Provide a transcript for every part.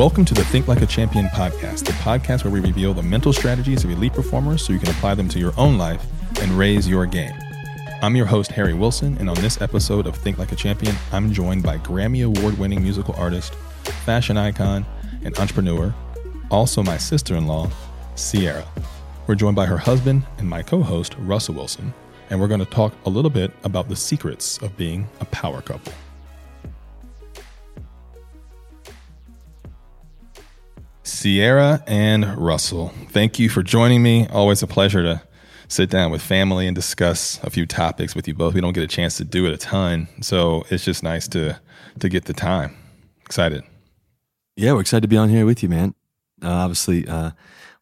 Welcome to the Think Like a Champion podcast, the podcast where we reveal the mental strategies of elite performers so you can apply them to your own life and raise your game. I'm your host, Harry Wilson, and on this episode of Think Like a Champion, I'm joined by Grammy Award winning musical artist, fashion icon, and entrepreneur, also my sister in law, Ciara. We're joined by her husband and my co host, Russell Wilson, and we're going to talk a little bit about the secrets of being a power couple. Ciara and Russell, thank you for joining me. Always a pleasure to sit down with family and discuss a few topics with you both. We don't get a chance to do it a ton, so it's just nice to to get the time. Excited. Yeah, we're excited to be on here with you, man. Uh, obviously, uh,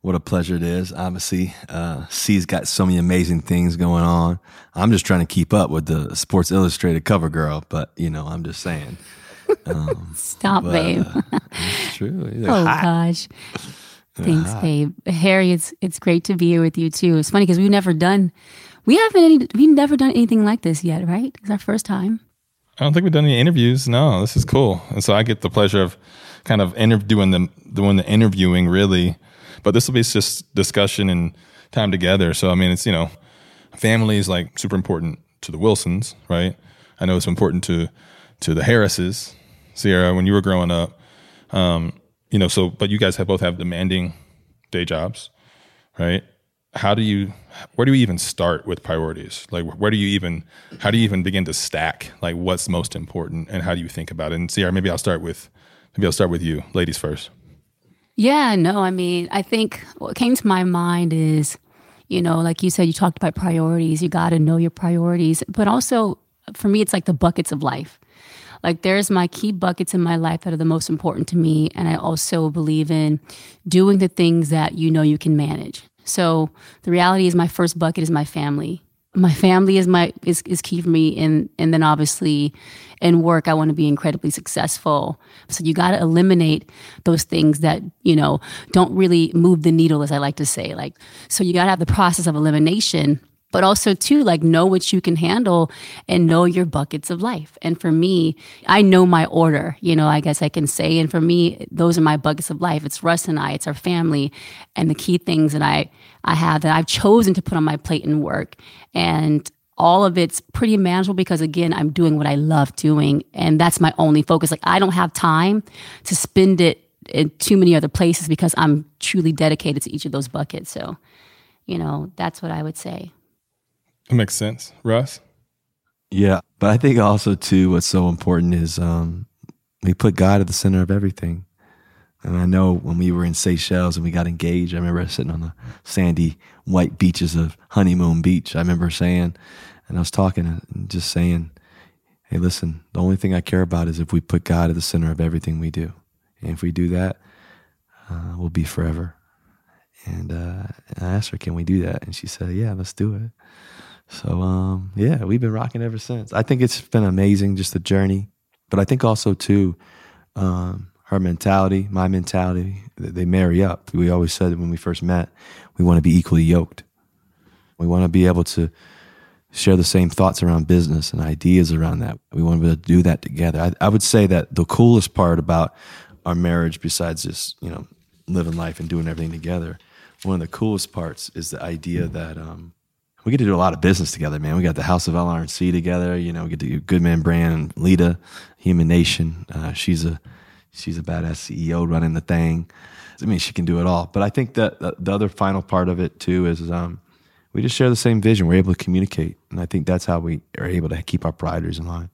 what a pleasure it is. Obviously, uh, C's got so many amazing things going on. I'm just trying to keep up with the Sports Illustrated cover girl, but you know, I'm just saying. Um, Stop, but, babe. It's true. oh hot. gosh. Thanks, hot. babe. Harry, it's it's great to be here with you too. It's funny because we've never done, we haven't any, we've never done anything like this yet, right? It's our first time. I don't think we've done any interviews. No, this is cool, and so I get the pleasure of kind of inter- doing the doing the interviewing really, but this will be just discussion and time together. So I mean, it's you know, family is like super important to the Wilsons, right? I know it's important to to the Harrises, Ciara, when you were growing up. Um, you know, so but you guys have both have demanding day jobs, right? How do you where do you even start with priorities? Like where do you even how do you even begin to stack like what's most important and how do you think about it? And Ciara, maybe I'll start with maybe I'll start with you, ladies first. Yeah, no, I mean, I think what came to my mind is, you know, like you said, you talked about priorities. You got to know your priorities, but also for me, it's like the buckets of life. Like there's my key buckets in my life that are the most important to me. And I also believe in doing the things that you know you can manage. So the reality is my first bucket is my family. My family is my is, is key for me and and then obviously in work I want to be incredibly successful. So you got to eliminate those things that, you know, don't really move the needle as I like to say. Like so you got to have the process of elimination but also too like know what you can handle and know your buckets of life. And for me i know my order you know i guess i can say. And for me those are my buckets of life. It's russ and i it's our family. And the key things that i i have that i've chosen to put on my plate and work. And all of it's pretty manageable because again i'm doing what i love doing. And that's my only focus. Like i don't have time to spend it in too many other places because i'm truly dedicated to each of those buckets. So you know that's what i would say that makes sense. Russ? Yeah. But I think also, too, what's so important is um, we put God at the center of everything. And I know when we were in Seychelles and we got engaged, I remember sitting on the sandy white beaches of Honeymoon Beach. I remember saying, and I was talking and just saying, hey, listen, the only thing I care about is if we put God at the center of everything we do. And if we do that, uh, we'll be forever. And, uh, and I asked her, can we do that? And she said, yeah, let's do it. So um, yeah, we've been rocking ever since. I think it's been amazing, just the journey. But I think also too, um, her mentality, my mentality, they marry up. We always said when we first met, we want to be equally yoked. We want to be able to share the same thoughts around business and ideas around that. We want to be able to do that together. I, I would say that the coolest part about our marriage, besides just you know living life and doing everything together, one of the coolest parts is the idea that um, we get to do a lot of business together, man. We got the House of LR&C together. You know, we get to do Goodman Brand, Lita, Human Nation. Uh, she's a she's a badass CEO running the thing. I mean, she can do it all. But I think that the other final part of it too is um, we just share the same vision. We're able to communicate, and I think that's how we are able to keep our priorities in line.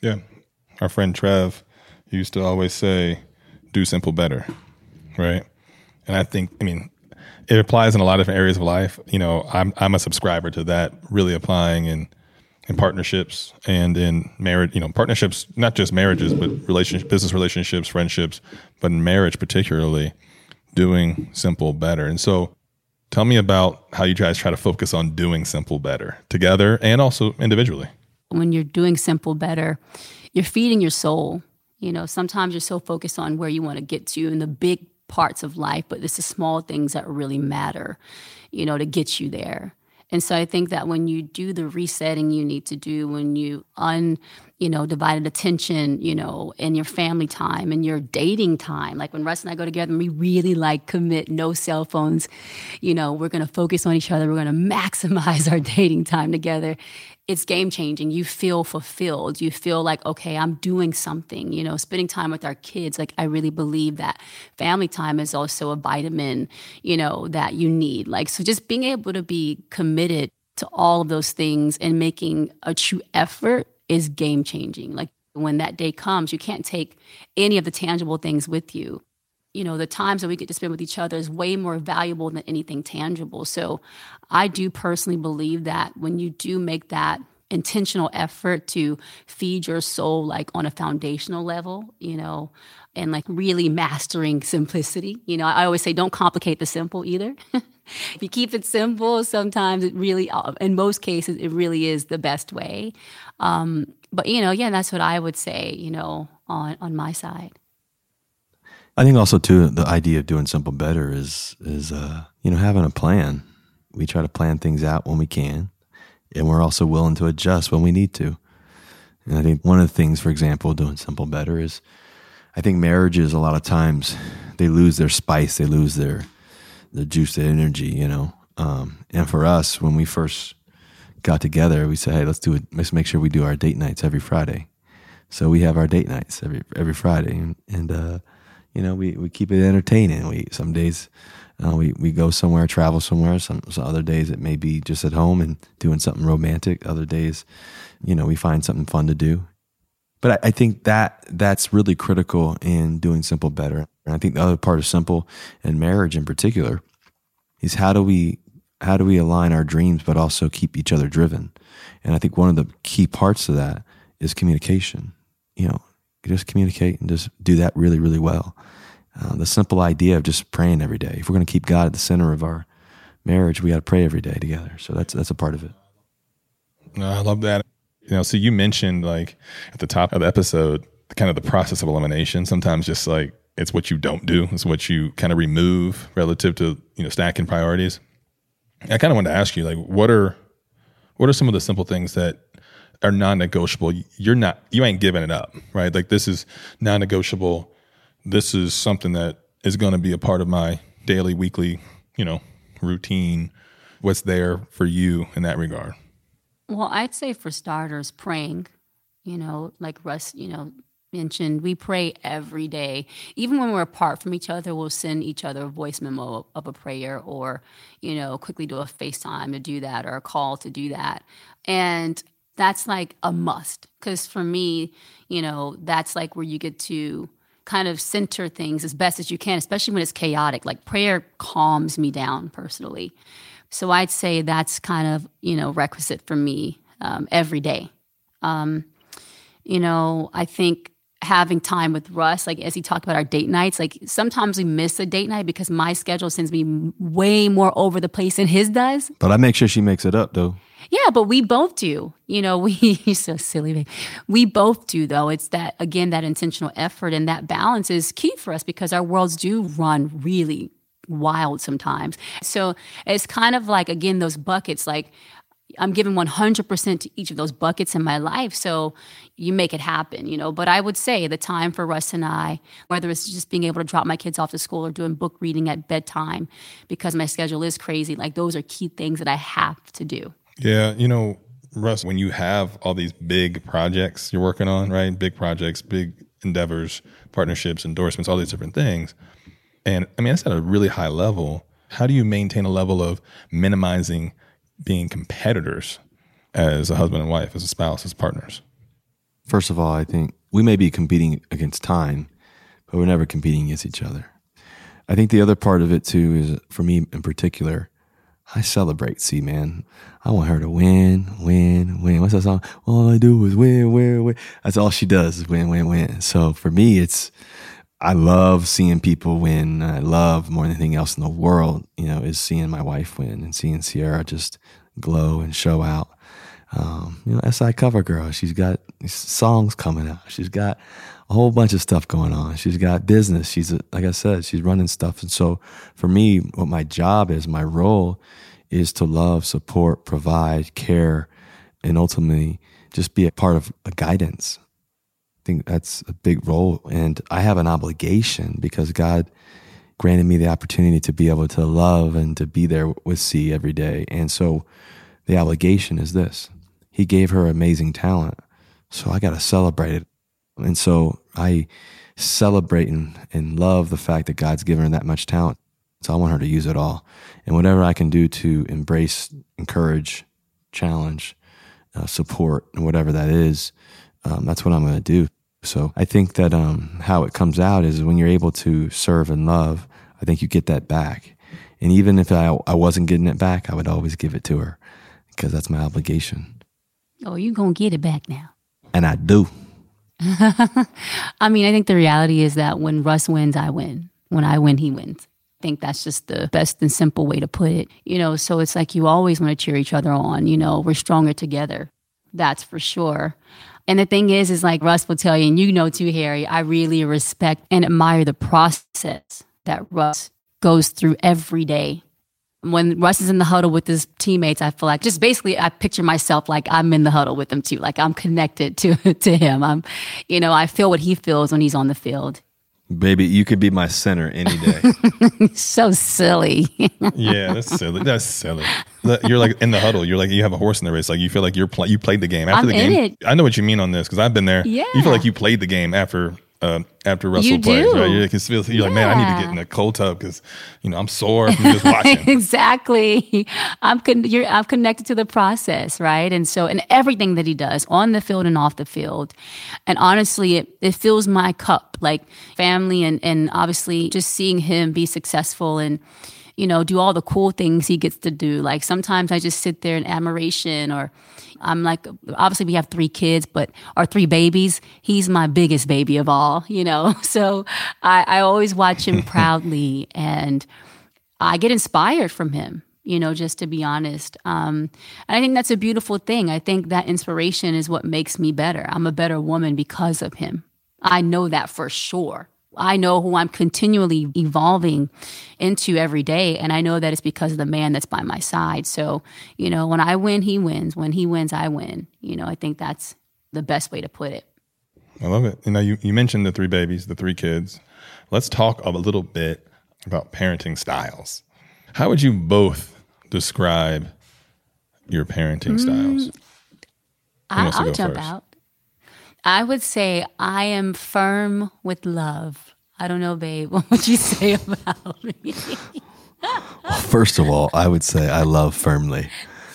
Yeah, our friend Trev used to always say, "Do simple better," right? And I think, I mean, it applies in a lot of different areas of life. You know, I'm I'm a subscriber to that, really applying in in partnerships and in marriage. You know, partnerships, not just marriages, but relationship, business relationships, friendships, but in marriage particularly, doing simple better. And so, tell me about how you guys try to focus on doing simple better together and also individually. When you're doing simple better, you're feeding your soul. You know, sometimes you're so focused on where you want to get to and the big parts of life, but it's the small things that really matter, you know, to get you there. And so I think that when you do the resetting you need to do, when you un you know, divided attention, you know, in your family time and your dating time. Like when Russ and I go together and we really like commit no cell phones, you know, we're going to focus on each other. We're going to maximize our dating time together. It's game changing. You feel fulfilled. You feel like, okay, I'm doing something, you know, spending time with our kids. Like, I really believe that family time is also a vitamin, you know, that you need. Like, so just being able to be committed to all of those things and making a true effort is game changing. Like when that day comes, you can't take any of the tangible things with you. You know, the times that we get to spend with each other is way more valuable than anything tangible. So I do personally believe that when you do make that intentional effort to feed your soul like on a foundational level, you know, and like really mastering simplicity. You know, I always say don't complicate the simple either. if you keep it simple, sometimes it really, uh, in most cases, it really is the best way. Um, but you know, yeah, that's what I would say. You know, on on my side. I think also too the idea of doing simple better is is uh, you know having a plan. We try to plan things out when we can, and we're also willing to adjust when we need to. And I think one of the things, for example, doing simple better is, I think marriages a lot of times they lose their spice, they lose their the juice, the energy, you know. Um, and for us, when we first got together, we said, "Hey, let's do it. Let's make sure we do our date nights every Friday." So we have our date nights every every Friday, and, and uh, you know, we, we keep it entertaining. We some days uh, we we go somewhere, travel somewhere. Some, some other days it may be just at home and doing something romantic. Other days, you know, we find something fun to do. But I, I think that that's really critical in doing simple better. And I think the other part is simple and marriage in particular is how do we how do we align our dreams but also keep each other driven? And I think one of the key parts of that is communication. You know, just communicate and just do that really, really well. Uh, the simple idea of just praying every day. If we're going to keep God at the center of our marriage, we got to pray every day together. So that's that's a part of it. I love that. You know, so you mentioned like at the top of the episode, kind of the process of elimination. Sometimes just like it's what you don't do. It's what you kind of remove relative to you know stacking priorities. I kind of wanted to ask you like, what are what are some of the simple things that are non-negotiable? You're not you ain't giving it up, right? Like this is non-negotiable. This is something that is going to be a part of my daily, weekly, you know, routine. What's there for you in that regard? Well, I'd say for starters, praying. You know, like Russ, you know, mentioned, we pray every day. Even when we're apart from each other, we'll send each other a voice memo of a prayer or, you know, quickly do a FaceTime to do that or a call to do that. And that's like a must. Because for me, you know, that's like where you get to kind of center things as best as you can, especially when it's chaotic. Like prayer calms me down personally. So I'd say that's kind of, you know, requisite for me um, every day. Um, you know, I think having time with Russ, like as he talked about our date nights, like sometimes we miss a date night because my schedule sends me way more over the place than his does. But I make sure she makes it up though. Yeah, but we both do. You know, we he's so silly. Babe. We both do though. It's that again that intentional effort and that balance is key for us because our worlds do run really wild sometimes. So it's kind of like again those buckets like I'm giving 100% to each of those buckets in my life. So you make it happen, you know. But I would say the time for Russ and I, whether it's just being able to drop my kids off to school or doing book reading at bedtime because my schedule is crazy, like those are key things that I have to do. Yeah. You know, Russ, when you have all these big projects you're working on, right? Big projects, big endeavors, partnerships, endorsements, all these different things. And I mean, that's at a really high level. How do you maintain a level of minimizing being competitors as a husband and wife, as a spouse, as partners? First of all, I think we may be competing against time, but we're never competing against each other. I think the other part of it too is for me in particular, I celebrate C man. I want her to win, win, win. What's that song? All I do is win, win, win. That's all she does is win, win, win. So for me, it's I love seeing people win. I love more than anything else in the world, you know, is seeing my wife win and seeing Ciara just glow and show out. Um, you know, SI cover girl. She's got songs coming out. She's got a whole bunch of stuff going on. She's got business. She's like I said, she's running stuff. And so for me, what my job is, my role is to love, support, provide, care, and ultimately just be a part of a guidance. I think that's a big role. And I have an obligation because God granted me the opportunity to be able to love and to be there with C every day. And so the obligation is this He gave her amazing talent. So I got to celebrate it. And so I celebrate and, and love the fact that God's given her that much talent. So I want her to use it all. And whatever I can do to embrace, encourage, challenge, uh, support, and whatever that is, um, that's what I'm going to do. So I think that um, how it comes out is when you're able to serve and love, I think you get that back. And even if I, I wasn't getting it back, I would always give it to her because that's my obligation. Oh, you're going to get it back now. And I do. I mean, I think the reality is that when Russ wins, I win. When I win, he wins. I think that's just the best and simple way to put it. You know, so it's like you always want to cheer each other on. You know, we're stronger together. That's for sure. And the thing is, is like Russ will tell you, and you know too, Harry, I really respect and admire the process that Russ goes through every day. When Russ is in the huddle with his teammates, I feel like just basically I picture myself like I'm in the huddle with them too. Like I'm connected to to him. I'm, you know, I feel what he feels when he's on the field. Baby, you could be my center any day. so silly. yeah, that's silly. That's silly. You're like in the huddle. You're like you have a horse in the race. Like you feel like you're play, you played the game after I'm the game. in it. I know what you mean on this because I've been there. Yeah. You feel like you played the game after uh, after Russell You plays. do. Right? You're, like, you're like, man, I need to get in a cold tub because you know I'm sore from just watching. exactly. I'm con- you're, I'm connected to the process, right? And so, and everything that he does on the field and off the field. And honestly, it, it fills my cup, like family and and obviously just seeing him be successful and you know do all the cool things he gets to do. Like sometimes I just sit there in admiration or. I'm like, obviously, we have three kids, but our three babies, he's my biggest baby of all, you know? So I, I always watch him proudly and I get inspired from him, you know, just to be honest. Um, and I think that's a beautiful thing. I think that inspiration is what makes me better. I'm a better woman because of him. I know that for sure. I know who I'm continually evolving into every day. And I know that it's because of the man that's by my side. So, you know, when I win, he wins. When he wins, I win. You know, I think that's the best way to put it. I love it. You know, you, you mentioned the three babies, the three kids. Let's talk a little bit about parenting styles. How would you both describe your parenting mm, styles? I, I'll jump first? out. I would say I am firm with love. I don't know, babe. What would you say about me? First of all, I would say I love firmly.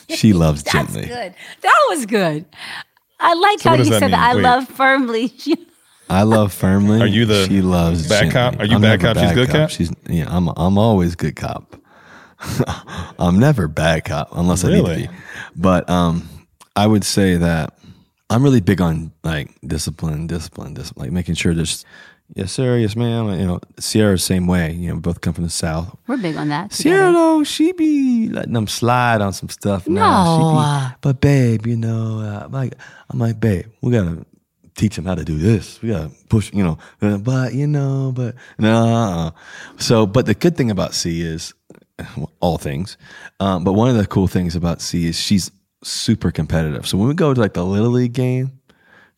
She loves That's gently. good. That was good. I like So how what you does that said that. I? Wait. love firmly. I love firmly. Are you the she loves bad cop? Are you I'm bad never cop, she's good cop? She's yeah. I'm I'm always good cop. I'm never bad cop unless I need to be. But um, I would say that I'm really big on like discipline, discipline, discipline, like making sure there's yes sir, yes ma'am. You know, Ciara's same way. You know, we both come from the south. We're big on that. Ciara together. though, she be letting them slide on some stuff now. She No. be, but babe, you know, uh, I'm like I'm like, babe, we gotta teach them how to do this. We gotta push, you know. uh, But you know, but no. So, but the good thing about C is all things. Um, but one of the cool things about C is she's super competitive. So when we go to like the little league game,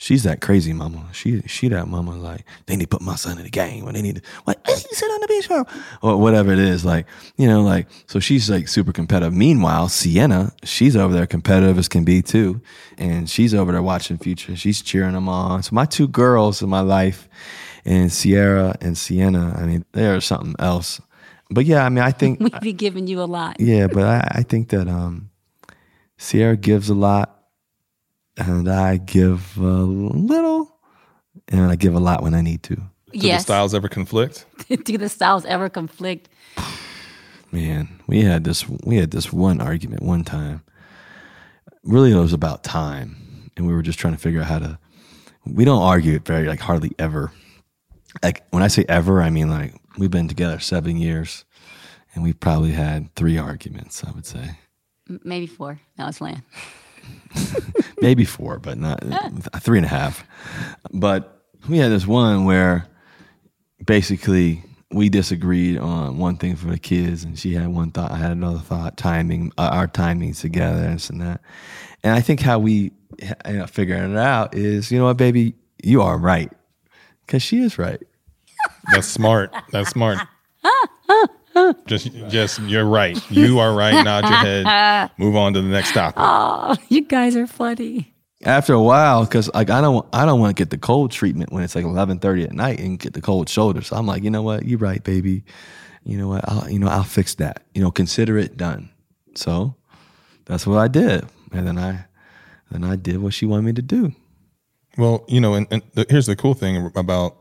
She's that crazy mama. She she that mama like they need to put my son in the game or they need to what he sit on the bench for or whatever it is like you know like so she's like super competitive. Meanwhile, Sienna she's over there competitive as can be too, and she's over there watching Future. She's cheering them on. So my two girls in my life, and Ciara and Sienna. I mean they are something else. But yeah, I mean I think We'd be giving you a lot. yeah, but I, I think that um, Ciara gives a lot, and I give a little, and I give a lot when I need to. Do yes. the styles ever conflict? Do the styles ever conflict? Man, we had this we had this one argument one time. Really, it was about time, and we were just trying to figure out how to. We don't argue it very like hardly ever. Like when I say ever, I mean like we've been together seven years, and we've probably had three arguments. I would say. M- Maybe four. No, it's land. maybe four, but not three and a half. But we had this one where basically we disagreed on one thing for the kids, and she had one thought, I had another thought, timing, uh, our timings together, and this and that. And I think how we you know, figuring it out is, you know what, baby, you are right. Because she is right. That's smart. That's smart. just, just you're right. You are right. Nod your head. Move on to the next topic. Oh, you guys are funny. After a while, because like I don't, I don't want to get the cold treatment when it's like eleven thirty at night and get the cold shoulder. So I'm like, you know what, you're right, baby. You know what, I'll, you know, I'll fix that. You know, consider it done. So that's what I did, and then I, then I did what she wanted me to do. Well, you know, and, and the, here's the cool thing about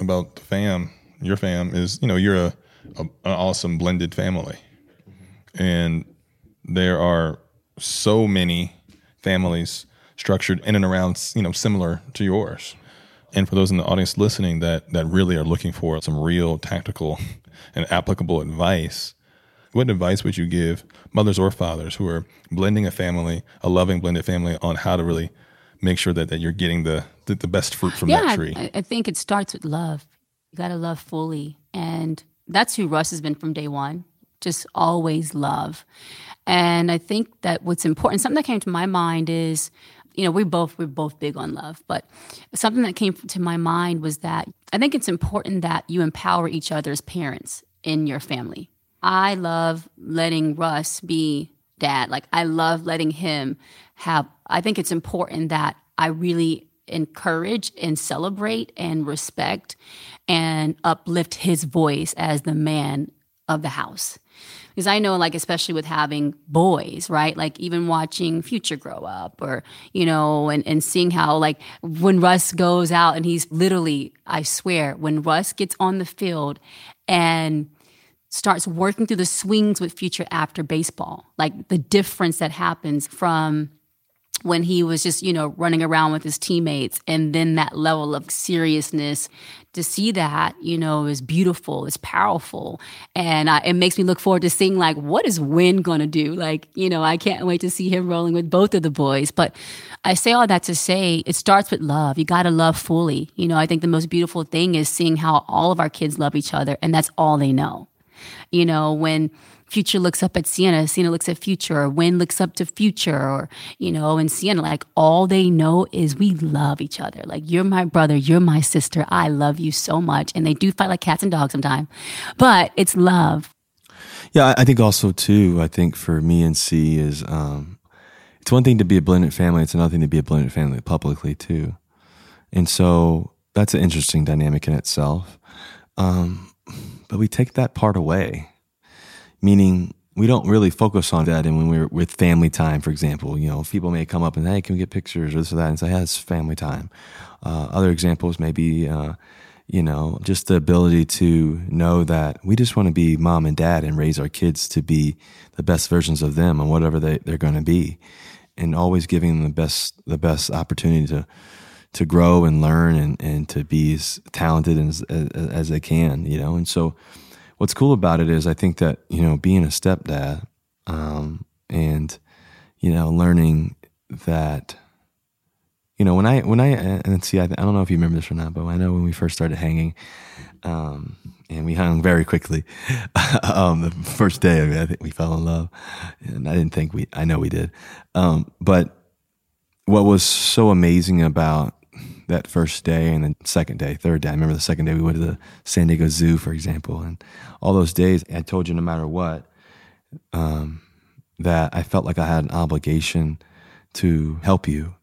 about the fam, your fam is, you know, you're a, a an awesome blended family, and there are so many families structured in and around, you know, similar to yours. And for those in the audience listening that that really are looking for some real tactical and applicable advice, what advice would you give mothers or fathers who are blending a family, a loving blended family, on how to really make sure that, that you're getting the, the, the best fruit from yeah, that tree? I, I think it starts with love. You got to love fully. And that's who Russ has been from day one, just always love. And I think that what's important, something that came to my mind is, you know, we both we're both big on love, but something that came to my mind was that I think it's important that you empower each other as parents in your family. I love letting Russ be dad. Like I love letting him have I think it's important that I really encourage and celebrate and respect and uplift his voice as the man of the house. Because I know, like, especially with having boys, right? Like, even watching Future grow up, or, you know, and, and seeing how, like, when Russ goes out and he's literally, I swear, when Russ gets on the field and starts working through the swings with Future after baseball, like the difference that happens from when he was just, you know, running around with his teammates and then that level of seriousness to see that, you know, is beautiful, is powerful. And I, it makes me look forward to seeing like, what is Win going to do? Like, you know, I can't wait to see him rolling with both of the boys. But I say all that to say it starts with love. You got to love fully. You know, I think the most beautiful thing is seeing how all of our kids love each other and that's all they know. You know, when Future looks up at Sienna, Sienna looks at Future, or Win looks up to Future, or, you know, and Sienna, like all they know is we love each other. Like, you're my brother, you're my sister, I love you so much. And they do fight like cats and dogs sometimes, but it's love. Yeah, I think also, too, I think for me and C is, um, it's one thing to be a blended family, it's another thing to be a blended family publicly, too. And so that's an interesting dynamic in itself. Um, but we take that part away meaning we don't really focus on that. And when we're with family time, for example, you know, people may come up and, hey, can we get pictures or this or that? And say, yeah, it's family time. Uh, other examples may be, uh, you know, just the ability to know that we just want to be mom and dad and raise our kids to be the best versions of them and whatever they, they're going to be. And always giving them the best, the best opportunity to, to grow and learn and, and to be as talented as, as, as they can, you know? And so, what's cool about it is I think that you know being a stepdad um, and you know learning that you know when I when I and see I, I don't know if you remember this or not, but I know when we first started hanging. Um, and we hung very quickly. um, the first day, I, mean, I think we fell in love, and I didn't think we. I know we did, um, but what was so amazing about that first day and then second day, third day. I remember the second day we went to the San Diego Zoo, for example, and all those days. I told you no matter what, um, that I felt like I had an obligation to help you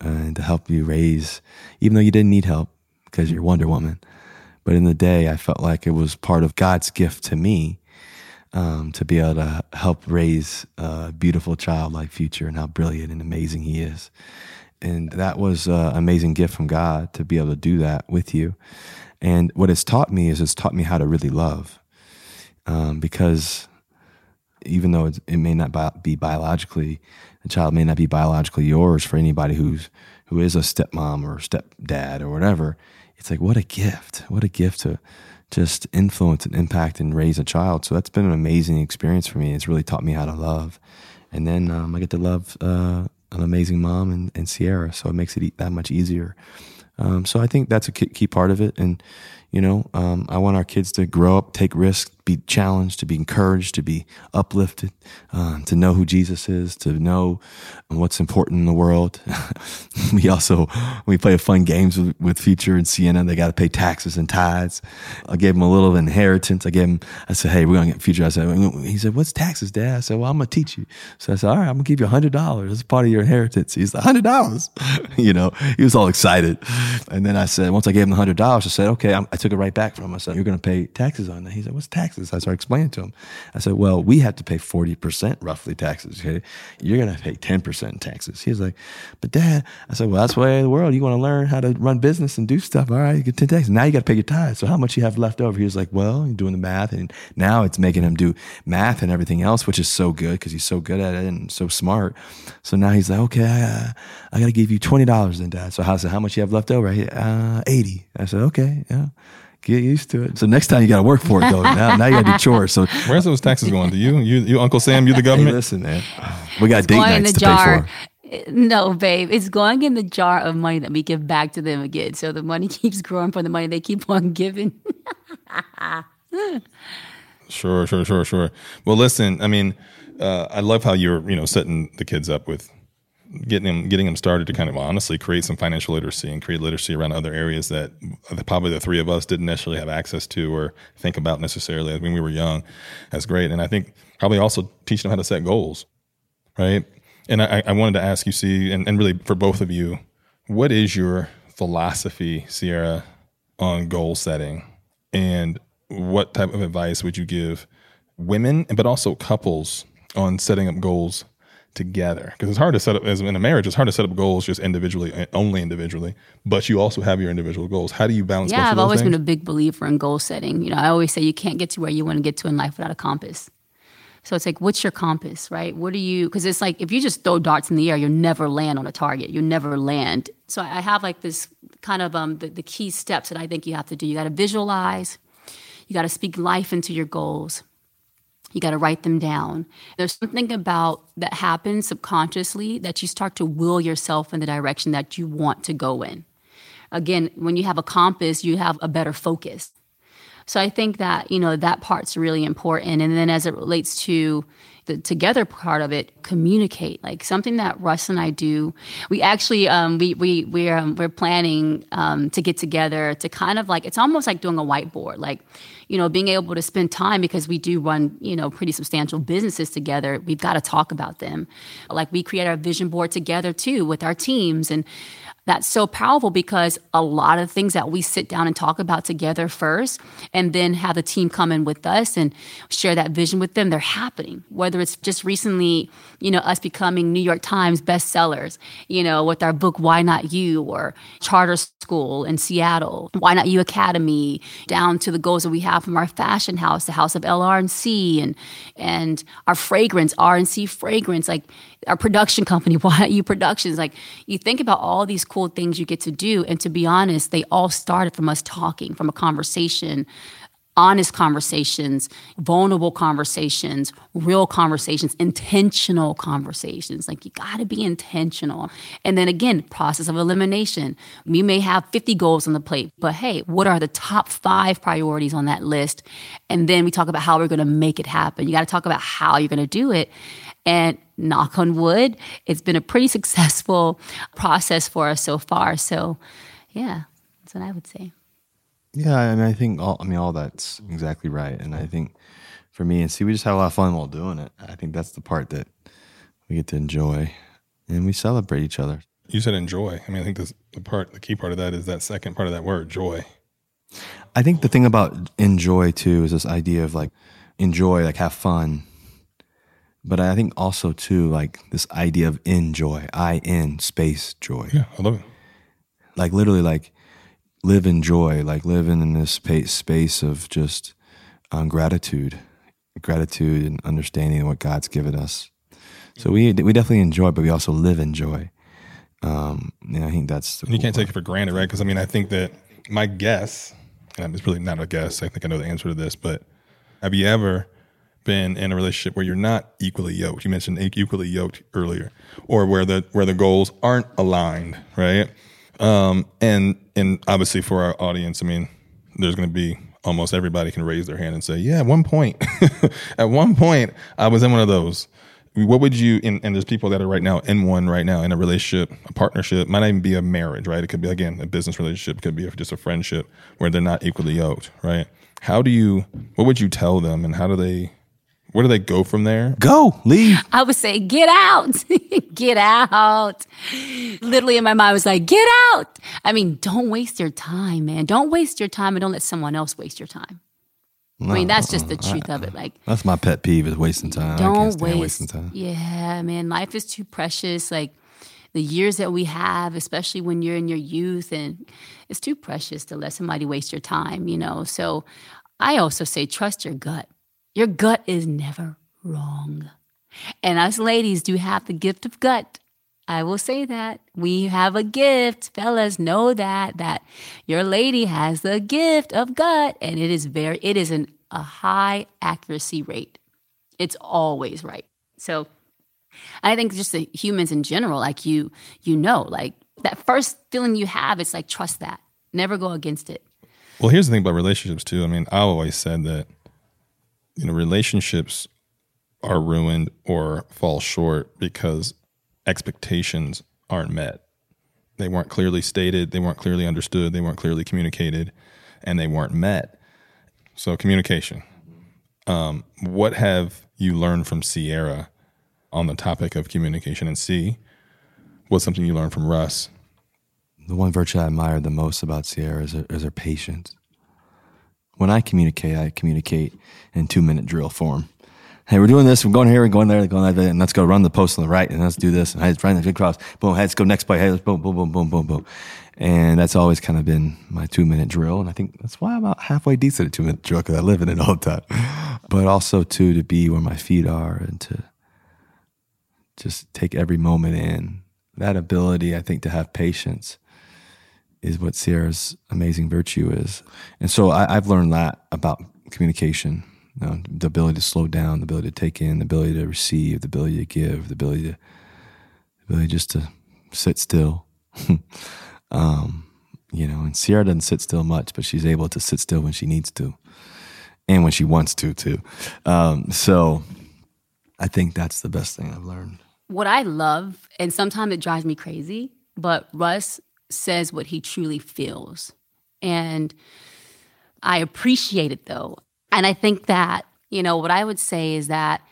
and to help you raise, even though you didn't need help because you're Wonder Woman. But in the day, I felt like it was part of God's gift to me um, to be able to help raise a beautiful child like Future and how brilliant and amazing he is and that was an amazing gift from God to be able to do that with you. And what it's taught me is it's taught me how to really love, um, because even though it may not be biologically, the child may not be biologically yours for anybody who's who is a stepmom or stepdad or whatever. It's like what a gift! What a gift to just influence and impact and raise a child. So that's been an amazing experience for me. It's really taught me how to love, and then um, I get to love uh, an amazing mom and, and Ciara, so it makes it that much easier. Um, so I think that's a key part of it, and you know, um, I want our kids to grow up, take risks, be challenged, to be encouraged, to be uplifted, uh, to know who Jesus is, to know what's important in the world. we also we play fun games with, with Future and Sienna. They got to pay taxes and tithes. I gave them a little inheritance. I gave them. I said, "Hey, we're gonna get Future." I said, "He said, what's taxes, Dad?" I said, "Well, I'm gonna teach you." So I said, "All right, I'm gonna give you a hundred dollars It's part of your inheritance." He's like, hundred dollars." you know, he was all excited. And then I said, once I gave him the hundred dollars, I said, "Okay," I'm, I took it right back from him. I said, "You're gonna pay taxes on that." He said, "What's taxes?" I started explaining to him. I said, "Well, we have to pay forty percent roughly taxes. Okay, you're gonna pay ten percent taxes." He was like, "But Dad," I said, "Well, that's the way of the world. You want to learn how to run business and do stuff. All right, you get ten taxes. Now you got to pay your tithes. So how much you have left over?" He was like, "Well, you're doing the math, and now it's making him do math and everything else, which is so good because he's so good at it and so smart. So now he's like, okay, I, I got to give you twenty dollars then, Dad. So I said, how much you have left over? Uh, Eighty. I said, okay, yeah." Get used to it. So next time you got to work for it though. Now, now you got to do chores. So Where's those taxes going? To you? You, you Uncle Sam? You the hey, government? listen, man, we got date going in nights the to jar. pay for. No, babe, it's going in the jar of money that we give back to them again. So the money keeps growing from the money they keep on giving. Sure, sure, sure, sure. Well, listen, I mean, uh, I love how you're, you know, setting the kids up with getting them, getting them started to kind of honestly create some financial literacy and create literacy around other areas that probably the three of us didn't necessarily have access to or think about necessarily when we were young. That's great, and I think probably also teaching them how to set goals, right? And I, I wanted to ask you, see, and, and really for both of you, what is your philosophy, Ciara, on goal setting, and what type of advice would you give women, but also couples on setting up goals together? Because it's hard to set up as in a marriage. It's hard to set up goals just individually, only individually. But you also have your individual goals. How do you balance? yeah, I've always things? been a big believer in goal setting. You know, I always say you can't get to where you want to get to in life without a compass. So it's like, what's your compass, right? What do you? Because it's like if you just throw darts in the air, you'll never land on a target. You'll never land. So I have like this kind of um, the, the key steps that I think you have to do. You got to visualize. You got to speak life into your goals. You got to write them down. There's something about that happens subconsciously that you start to will yourself in the direction that you want to go in. Again, when you have a compass, you have a better focus. So I think that, you know, that part's really important. And then as it relates to the together part of it, communicate. Like something that Russ and I do. We actually um, we we we're um, we're planning um, to get together to kind of like it's almost like doing a whiteboard. Like, you know, being able to spend time because we do run, you know, pretty substantial businesses together. We've got to talk about them. Like we create our vision board together too with our teams and that's so powerful because a lot of things that we sit down and talk about together first and then have the team come in with us and share that vision with them they're happening whether it's just recently you know us becoming new york times bestsellers you know with our book why not you or charter school in seattle why not you academy down to the goals that we have from our fashion house the house of lr&c and and our fragrance r&c fragrance like our production company, Why Not You Productions. Like you think about all these cool things you get to do. And to be honest, they all started from us talking, from a conversation, honest conversations, vulnerable conversations, real conversations, intentional conversations. Like you got to be intentional. And then again, process of elimination. We may have 50 goals on the plate, but hey, what are the top five priorities on that list? And then we talk about how we're going to make it happen. You got to talk about how you're going to do it. And knock on wood, it's been a pretty successful process for us so far. So, yeah, that's what I would say. Yeah, and I think all I mean all that's exactly right. And I think for me and C, we just have a lot of fun while doing it. I think that's the part that we get to enjoy, and we celebrate each other. You said enjoy. I mean, I think this, the part, the key part of that is that second part of that word, joy. I think the thing about enjoy too is this idea of like enjoy, like have fun. But I think also too like this idea of enjoy, I in space joy. Yeah, I love it. like literally like live in joy like living in this space space of just um, gratitude gratitude and understanding what god's given us so we we definitely enjoy but we also live in joy um and i think that's the And you can't take it for granted, right? Because I mean, I think that my guess, and it's really not a guess. I think I know the answer to this, but have you ever been in a relationship where you're not equally yoked? You mentioned equally yoked earlier, or where the where the goals aren't aligned, right? Um, and and obviously for our audience, I mean, there's going to be almost everybody can raise their hand and say, "Yeah, at one point, at one point, I was in one of those." What would you? And, and there's people that are right now in one right now in a relationship, a partnership. Might not even be a marriage, right? It could be again a business relationship. Could be just a friendship where they're not equally yoked, right? How do you? What would you tell them, and how do they? Where do they go from there? Go, leave. I would say, get out, get out. Literally in my mind, I was like, get out. I mean, don't waste your time, man. Don't waste your time and don't let someone else waste your time. I mean, that's just the truth of it. Like, That's my pet peeve is wasting time. I can't don't stand waste. wasting time. Yeah, man, life is too precious. Like the years that we have, especially when you're in your youth, and it's too precious to let somebody waste your time. You know. So I also say trust your gut. Your gut is never wrong. And us ladies do have the gift of gut. I will say that. We have a gift. Fellas, know that that your lady has the gift of gut and it is very it is an, a high accuracy rate. It's always right. So I think just the humans in general, like you, you know, like that first feeling you have, it's like trust that. Never go against it. Well, here's the thing about relationships too. I mean, I always said that you know relationships are ruined or fall short because expectations aren't met. They weren't clearly stated, they weren't clearly understood, they weren't clearly communicated, and they weren't met. So, communication. Um, what have you learned from Ciara on the topic of communication? And C, what's something you learned from Russ? The one virtue I admire the most about Ciara is her, is her patience. When I communicate, I communicate in two minute drill form. Hey, we're doing this. We're going here. We're going there. We're Going there. And let's go run the post on the right. And let's do this. And hey, let's run the cross. Boom. Let's go next play. Hey, let's boom, boom, boom, boom, boom, boom. And that's always kind of been my two minute drill. And I think that's why I'm about halfway decent at two minute drill because I live in it all the time. But also, too, to be where my feet are and to just take every moment in. That ability, I think, to have patience is what Ciara's amazing virtue is. And so I, I've learned that about communication. You know, the ability to slow down, the ability to take in, the ability to receive, the ability to give, the ability to, the ability just to sit still. um, you know, and Ciara doesn't sit still much, but she's able to sit still when she needs to, and when she wants to too. Um, so, I think that's the best thing I've learned. What I love, and sometimes it drives me crazy, but Russ says what he truly feels. And I appreciate it though. And I think that, you know, what I would say is that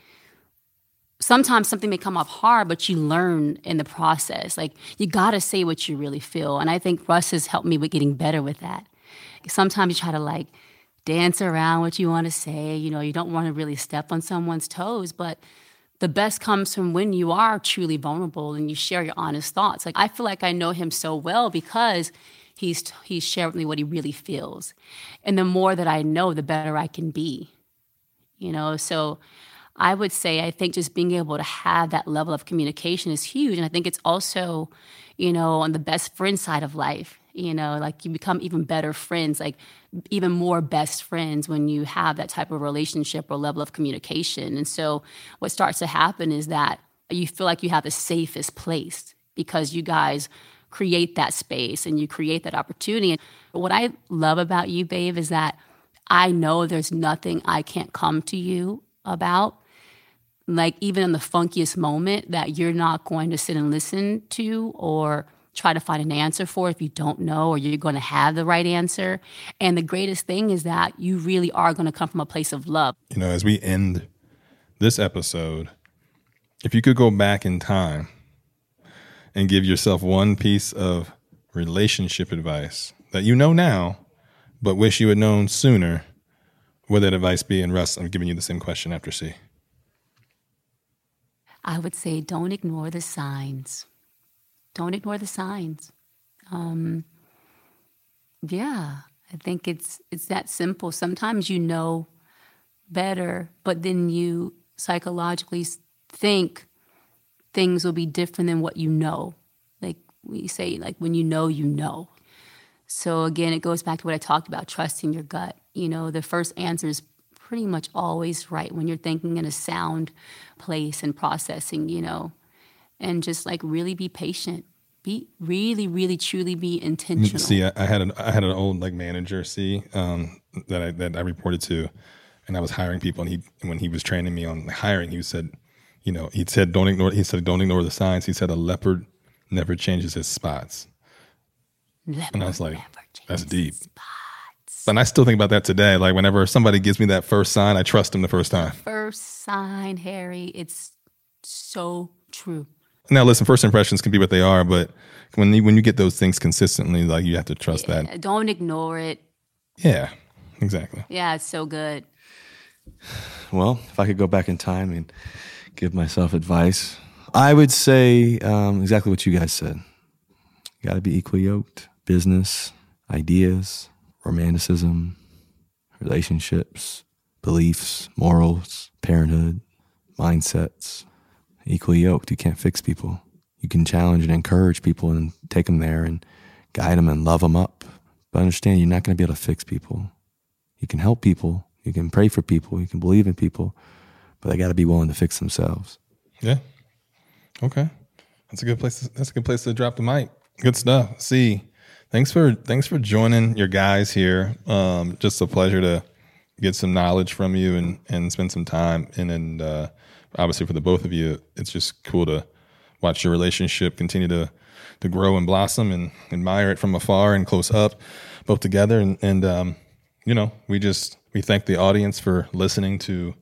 sometimes something may come off hard, but you learn in the process. Like you got to say what you really feel. And I think Russ has helped me with getting better with that. Sometimes you try to like dance around what you want to say. You know, you don't want to really step on someone's toes, but the best comes from when you are truly vulnerable and you share your honest thoughts. Like I feel like I know him so well because he's he's shared with me what he really feels. And the more that I know, the better I can be. You know, so I would say I think just being able to have that level of communication is huge. And I think it's also, you know, on the best friend side of life, you know, like you become even better friends, like even more best friends when you have that type of relationship or level of communication. And so what starts to happen is that you feel like you have the safest place because you guys create that space and you create that opportunity. And what I love about you, babe, is that I know there's nothing I can't come to you about. Like, even in the funkiest moment, that you're not going to sit and listen to or try to find an answer for if you don't know or you're going to have the right answer. And the greatest thing is that you really are going to come from a place of love. You know, as we end this episode, if you could go back in time and give yourself one piece of relationship advice that you know now, but wish you had known sooner, would that advice be? And Russ, I'm giving you the same question after C. I would say don't ignore the signs. Don't ignore the signs. Um, yeah, I think it's it's that simple. Sometimes you know better, but then you psychologically think things will be different than what you know. Like we say, like when you know, you know. So again, it goes back to what I talked about, trusting your gut. You know, the first answer is pretty much always right when you're thinking in a sound place and processing, you know. And just like really be patient. Be really, really truly be intentional. See, I, I had an I had an old like manager. See, um, that I that I reported to, and I was hiring people. And he when he was training me on hiring, he said, you know, he said don't ignore. He said don't ignore the signs. He said a leopard never changes his spots. Leopard And I was like, that's deep. spots. And I still think about that today. Like whenever somebody gives me that first sign, I trust them the first time. First sign, Harry. It's so true. Now, listen, first impressions can be what they are, but when you, when you get those things consistently, like you have to trust that. Uh, Don't ignore it. Yeah, exactly. Yeah, it's so good. Well, if I could go back in time and give myself advice, I would say um, exactly what you guys said. You got to be equally yoked. Business, ideas, romanticism, relationships, beliefs, morals, parenthood, mindsets. Equally yoked. You can't fix people. You can challenge and encourage people and take them there and guide them and love them up. But understand you're not going to be able to fix people. You can help people. You can pray for people. You can believe in people, but they got to be willing to fix themselves. Yeah. Okay. That's a good place. To, that's a good place to drop the mic. Good stuff. C, thanks for thanks for joining your guys here. Um, just a pleasure to get some knowledge from you and and spend some time. And and uh, obviously for the both of you, it's just cool to watch your relationship continue to to grow and blossom and admire it from afar and close up, both together. And and um, you know, we just we thank the audience for listening to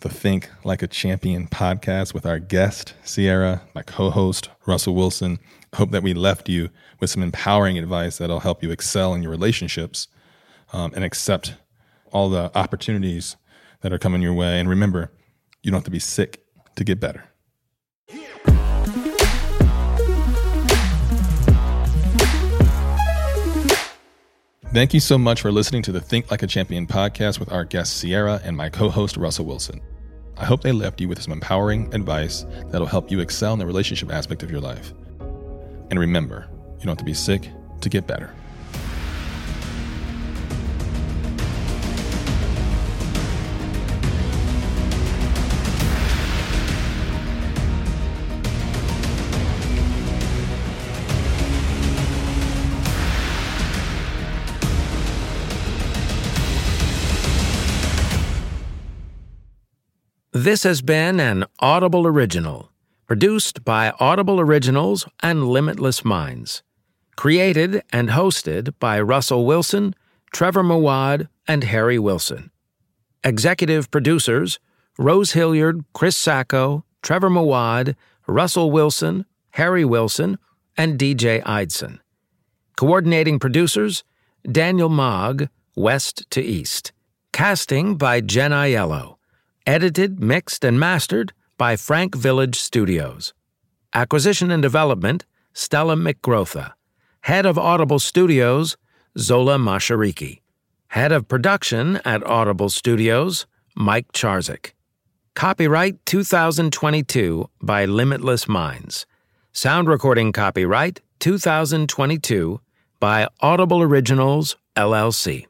the Think Like a Champion podcast with our guest, Ciara, my co host, Russell Wilson. Hope that we left you with some empowering advice that'll help you excel in your relationships um, and accept all the opportunities that are coming your way. And remember, you don't have to be sick to get better. Thank you so much for listening to the Think Like a Champion podcast with our guest Ciara and my co host Russell Wilson. I hope they left you with some empowering advice that'll help you excel in the relationship aspect of your life. And remember, you don't have to be sick to get better. This has been an Audible Original, produced by Audible Originals and Limitless Minds. Created and hosted by Russell Wilson, Trevor Moawad, and Harry Wilson. Executive producers Rose Hilliard, Chris Sacco, Trevor Moawad, Russell Wilson, Harry Wilson, and DJ Eidson. Coordinating producers Daniel Mogg, West to East. Casting by Jen Aiello. Edited, mixed, and mastered by Frank Village Studios. Acquisition and development Stella McGrotha. Head of Audible Studios Zola Mashariki. Head of production at Audible Studios Mike Charzik. Copyright 2022 by Limitless Minds. Sound recording copyright 2022 by Audible Originals, LLC.